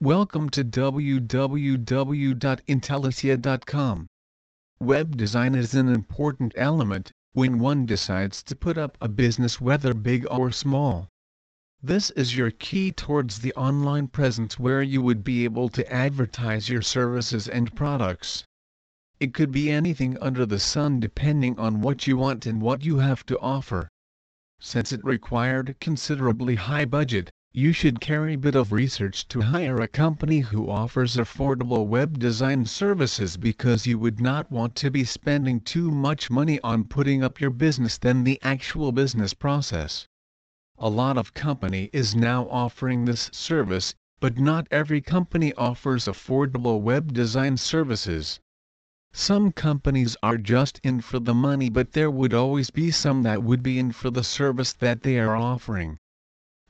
Welcome to www.intellisea.com. Web design is an important element when one decides to put up a business whether big or small. This is your key towards the online presence where you would be able to advertise your services and products. It could be anything under the sun depending on what you want and what you have to offer. Since it required considerably high budget, you should carry a bit of research to hire a company who offers affordable web design services because you would not want to be spending too much money on putting up your business than the actual business process. A lot of company is now offering this service, but not every company offers affordable web design services. Some companies are just in for the money but there would always be some that would be in for the service that they are offering.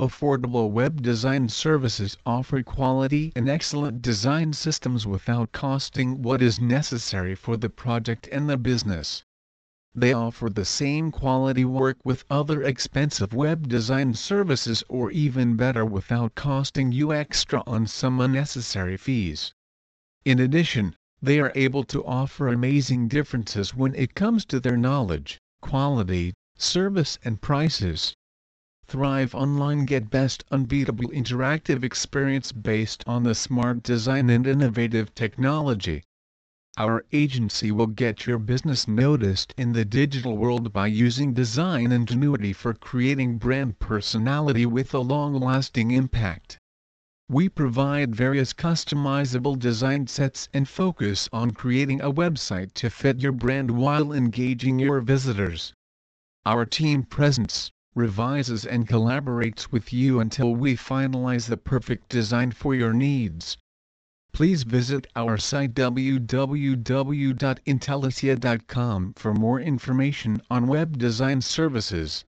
Affordable web design services offer quality and excellent design systems without costing what is necessary for the project and the business. They offer the same quality work with other expensive web design services or even better without costing you extra on some unnecessary fees. In addition, they are able to offer amazing differences when it comes to their knowledge, quality, service and prices. Thrive Online get best unbeatable interactive experience based on the smart design and innovative technology. Our agency will get your business noticed in the digital world by using design ingenuity for creating brand personality with a long-lasting impact. We provide various customizable design sets and focus on creating a website to fit your brand while engaging your visitors. Our team presents revises and collaborates with you until we finalize the perfect design for your needs. Please visit our site www.intellisea.com for more information on web design services.